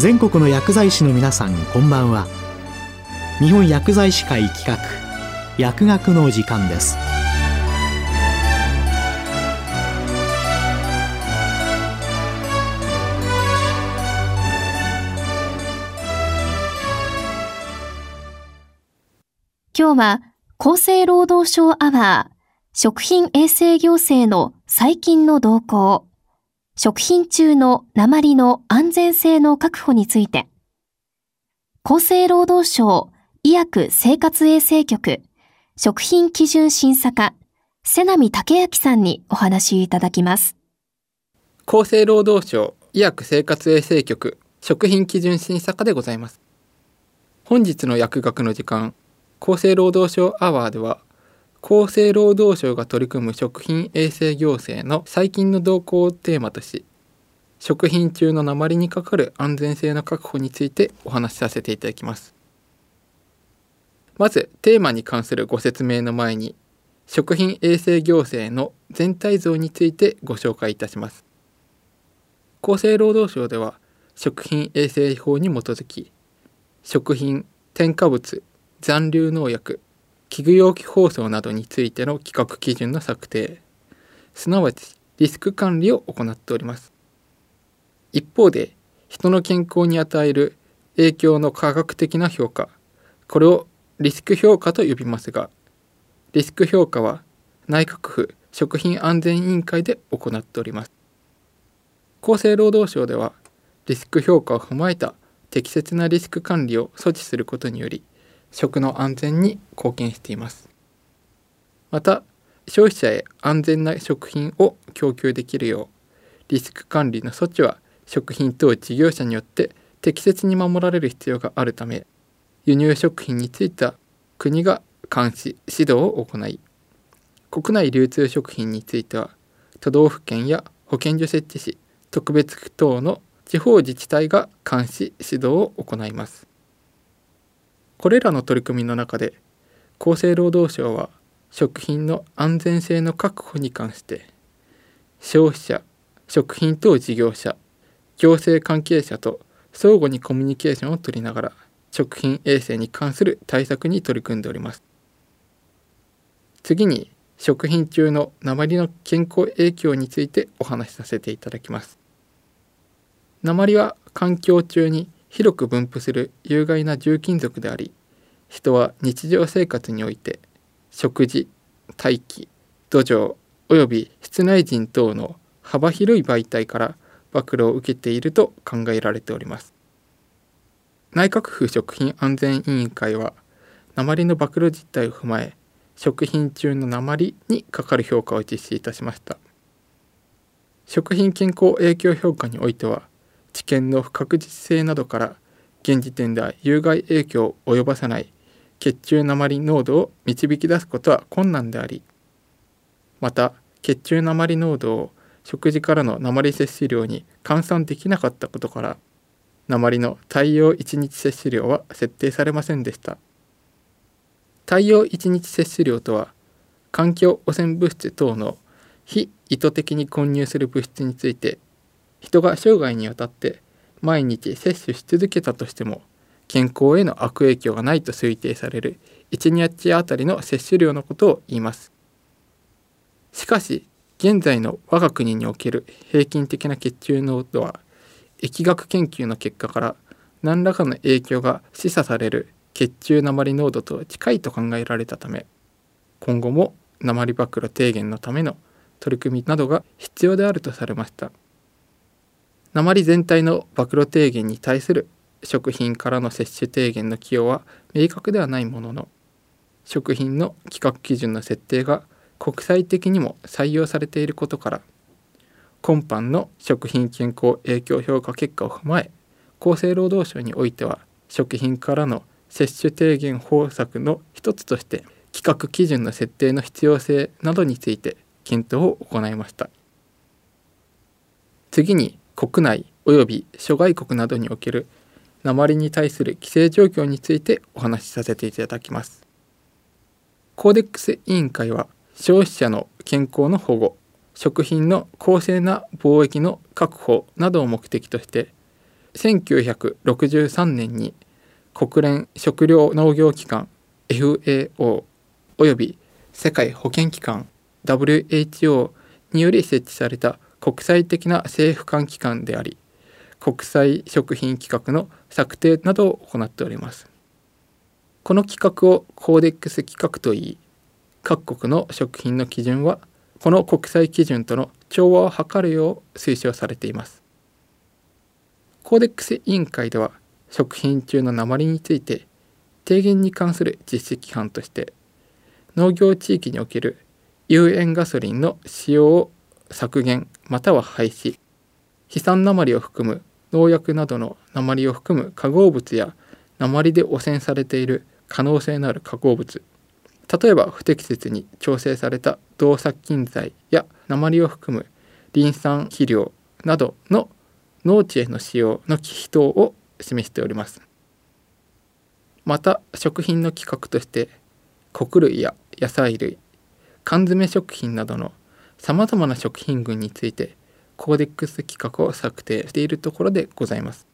全国の薬剤師の皆さんこんばんは。日本薬剤師会企画薬学の時間です。今日は厚生労働省アワー食品衛生行政の最近の動向。食品中の鉛の安全性の確保について厚生労働省医薬生活衛生局食品基準審査課瀬波武明さんにお話いただきます。厚生労働省医薬生活衛生局食品基準審査課でございます。本日の薬学の時間厚生労働省アワーでは厚生労働省が取り組む食品衛生行政の最近の動向をテーマとし食品中の鉛にかかる安全性の確保についてお話しさせていただきます。まずテーマに関するご説明の前に食品衛生行政の全体像についてご紹介いたします。厚生労働省では食品衛生法に基づき食品添加物残留農薬器具容器包装などについての規格基準の策定すなわちリスク管理を行っております。一方で人の健康に与える影響の科学的な評価これをリスク評価と呼びますがリスク評価は内閣府食品安全委員会で行っております。厚生労働省ではリスク評価を踏まえた適切なリスク管理を措置することにより食の安全に貢献しています。また消費者へ安全な食品を供給できるようリスク管理の措置は食品等事業者によって適切に守られる必要があるため輸入食品については国が監視指導を行い国内流通食品については都道府県や保健所設置し特別区等の地方自治体が監視指導を行います。これらの取り組みの中で厚生労働省は食品の安全性の確保に関して消費者食品等事業者行政関係者と相互にコミュニケーションをとりながら食品衛生に関する対策に取り組んでおります。次に食品中の鉛の健康影響についてお話しさせていただきます。鉛は環境中に広く分布する有害な重金属であり人は日常生活において食事大気土壌および室内人等の幅広い媒体から暴露を受けていると考えられております。内閣府食品安全委員会は鉛の暴露実態を踏まえ食品中の鉛にかかる評価を実施いたしました。食品健康影響評価においては知見の不確実性などから現時点では有害影響を及ばさない血中鉛濃度を導き出すことは困難でありまた血中鉛濃度を食事からの鉛摂取量に換算できなかったことから鉛の太陽1日摂取量は設定されませんでした。太陽1日摂取量とは環境汚染物質等の非意図的に混入する物質について人が生涯にわたって毎日摂取し続けたとしても健康への悪影響がないと推定される1日あたりの摂取量のことを言います。しかし現在の我が国における平均的な血中濃度は疫学研究の結果から何らかの影響が示唆される血中鉛濃度と近いと考えられたため今後も鉛暴露低減のための取り組みなどが必要であるとされました。鉛全体の暴露低減に対する食品からの摂取低減の寄与は明確ではないものの食品の規格基準の設定が国際的にも採用されていることから今般の食品健康影響評価結果を踏まえ厚生労働省においては食品からの摂取低減方策の一つとして規格基準の設定の必要性などについて検討を行いました。次に国内及び諸外国などにおける鉛に対する規制状況についてお話しさせていただきます。コーデックス委員会は消費者の健康の保護食品の公正な貿易の確保などを目的として1963年に国連食糧農業機関 FAO および世界保健機関 WHO により設置された国際的な政府間機関であり国際食品規格の策定などを行っております。この規格をコーデックス規格といい各国の食品の基準はこの国際基準との調和を図るよう推奨されています。コーデックス委員会では食品中の鉛について低減に関する実施規範として農業地域における有塩ガソリンの使用を削減または廃止。悲惨鉛を含む農薬などの鉛を含む化合物や鉛で汚染されている可能性のある化合物。例えば不適切に調整された動殺菌剤や鉛を含むリン酸肥料などの農地への使用の忌避等を示しております。また食品の規格として穀類や野菜類缶詰食品などのさまざまな食品群についてコーデックス規格を策定しているところでございます。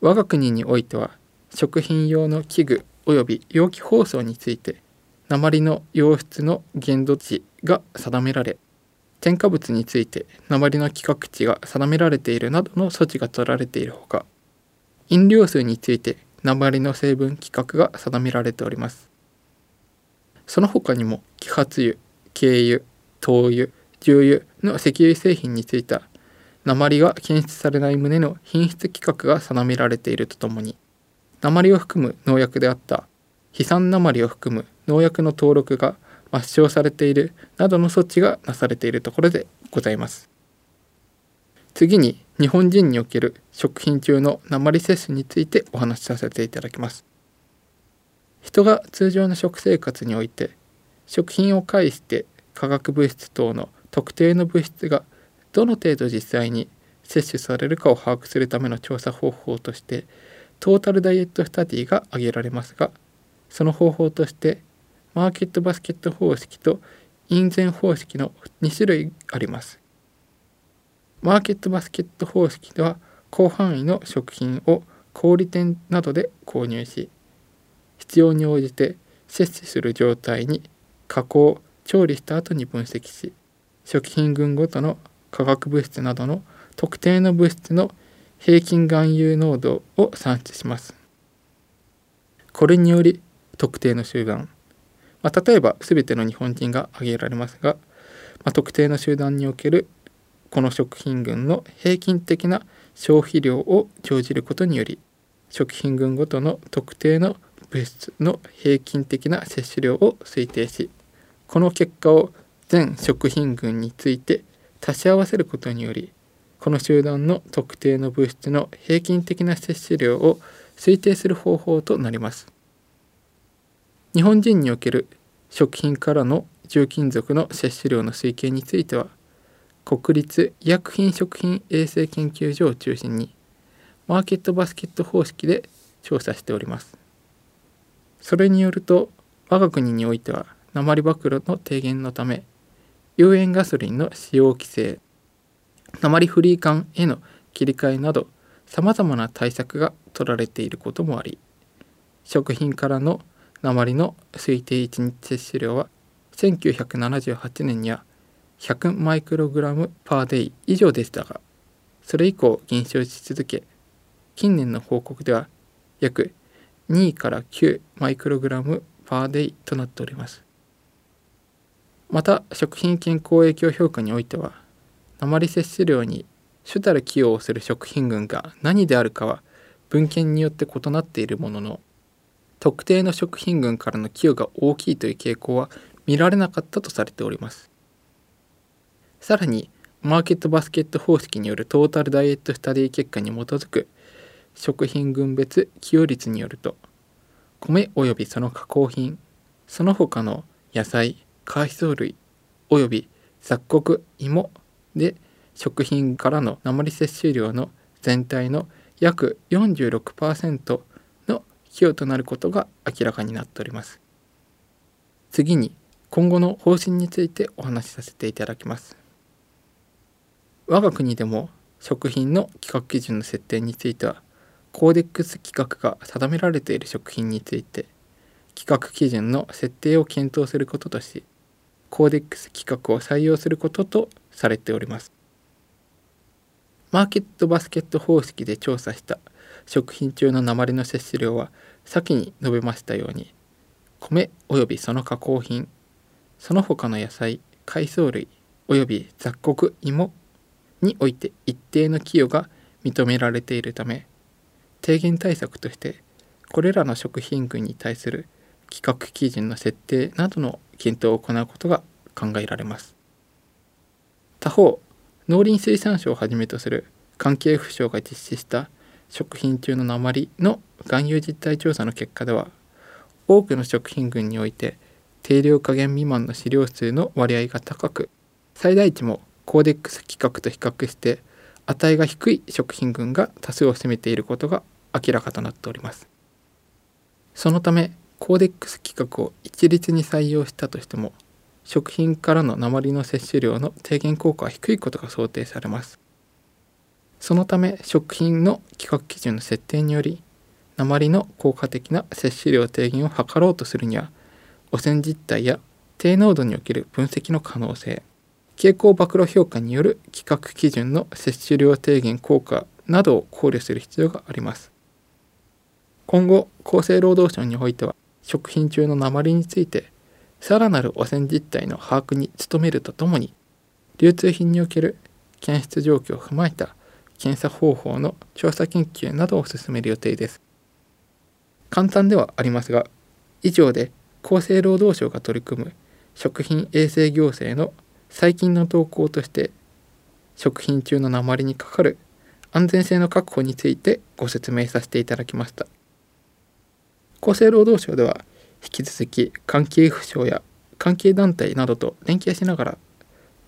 我が国においては食品用の器具及び容器包装について鉛の溶出の限度値が定められ添加物について鉛の規格値が定められているなどの措置が取られているほか飲料水について鉛の成分規格が定められております。その他にも揮発油軽油灯油重油の石油製品について鉛が検出されない旨の品質規格が定められているとともに鉛を含む農薬であった悲惨鉛を含む農薬の登録が抹消されているなどの措置がなされているところでございます。次に日本人における食品中の鉛摂取についてお話しさせていただきます。人が通常の食生活において食品を介して化学物質等の特定の物質がどの程度実際に摂取されるかを把握するための調査方法としてトータルダイエットスタディが挙げられますがその方法としてマーケットバスケット方式と印前方式の2種類あります。マーケットバスケット方式では広範囲の食品を小売店などで購入し必要に応じて摂取する状態に加工調理した後に分析し食品群ごとの化学物質などの特定の物質の平均含有濃度を算出します。これにより特定の集団まあ、例えば全ての日本人が挙げられますが、まあ、特定の集団におけるこの食品群の平均的な消費量を生じることにより食品群ごとの特定の物質の平均的な摂取量を推定しこの結果を全食品群について足し合わせることによりこの集団の特定の物質の平均的な摂取量を推定する方法となります。日本人における食品からの重金属の摂取量の推計については国立医薬品食品衛生研究所を中心にマーケットバスケット方式で調査しておりますそれによると我が国においては鉛暴露の低減のため有塩ガソリンの使用規制鉛フリー缶への切り替えなどさまざまな対策が取られていることもあり食品からの鉛の推定1日摂取量は1978年には100マイクログラムパーデイ以上でしたがそれ以降減少し続け近年の報告では約2から9マイクログラムパーデイとなっております。また食品健康影響評価においては鉛摂取量に主たる寄与をする食品群が何であるかは文献によって異なっているものの特定の食品群からの寄与が大きいという傾向は見られなかったとされております。さらにマーケットバスケット方式によるトータルダイエットスタディ結果に基づく食品群別寄与率によると米及びその加工品その他の野菜海藻類及び雑穀芋で食品からの鉛摂取量の全体の約46%寄与となることが明らかになっております。次に今後の方針についてお話しさせていただきます。我が国でも食品の規格基準の設定についてはコーデックス規格が定められている食品について規格基準の設定を検討することとしコーデックス規格を採用することとされております。マーケットバスケット方式で調査した食品中の鉛の摂取量は先に述べましたように米及びその加工品その他の野菜海藻類及び雑穀芋において一定の寄与が認められているため低減対策としてこれらの食品群に対する規格基準の設定などの検討を行うことが考えられます。他方農林水産省をはじめとする関係府省が実施した食品中の鉛の含有実態調査の結果では多くの食品群において定量下限未満の飼料数の割合が高く最大値もコーデックス規格と比較して値が低い食品群が多数を占めていることが明らかとなっております。そのためコーデックス規格を一律に採用したとしても食品からの鉛の摂取量の低減効果は低いことが想定されます。そのため食品の規格基準の設定により鉛の効果的な摂取量低減を図ろうとするには汚染実態や低濃度における分析の可能性傾向暴露評価による規格基準の摂取量低減効果などを考慮する必要があります。今後厚生労働省においては食品中の鉛についてさらなる汚染実態の把握に努めるとともに流通品における検出状況を踏まえた検査方法の調査研究などを進める予定です。簡単ではありますが以上で厚生労働省が取り組む食品衛生行政の最近の動向として食品中の鉛にかかる安全性の確保についてご説明させていただきました。厚生労働省では引き続き関係府省や関係団体などと連携しながら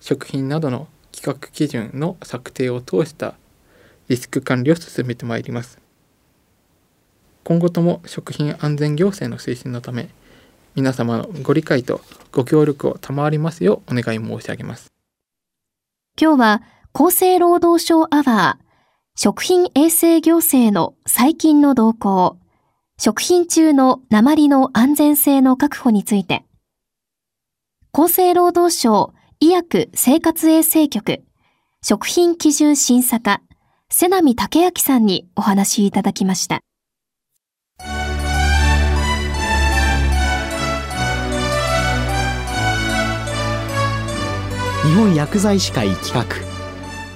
食品などの規格基準の策定を通したリスク管理を進めてまいります。今後とも食品安全行政の推進のため皆様のご理解とご協力を賜りますようお願い申し上げます。今日は厚生労働省アワー食品衛生行政の最近の動向。食品中の鉛の安全性の確保について、厚生労働省医薬生活衛生局食品基準審査課瀬波武明さんにお話いただきました。日本薬剤師会企画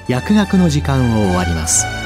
薬学の時間を終わります。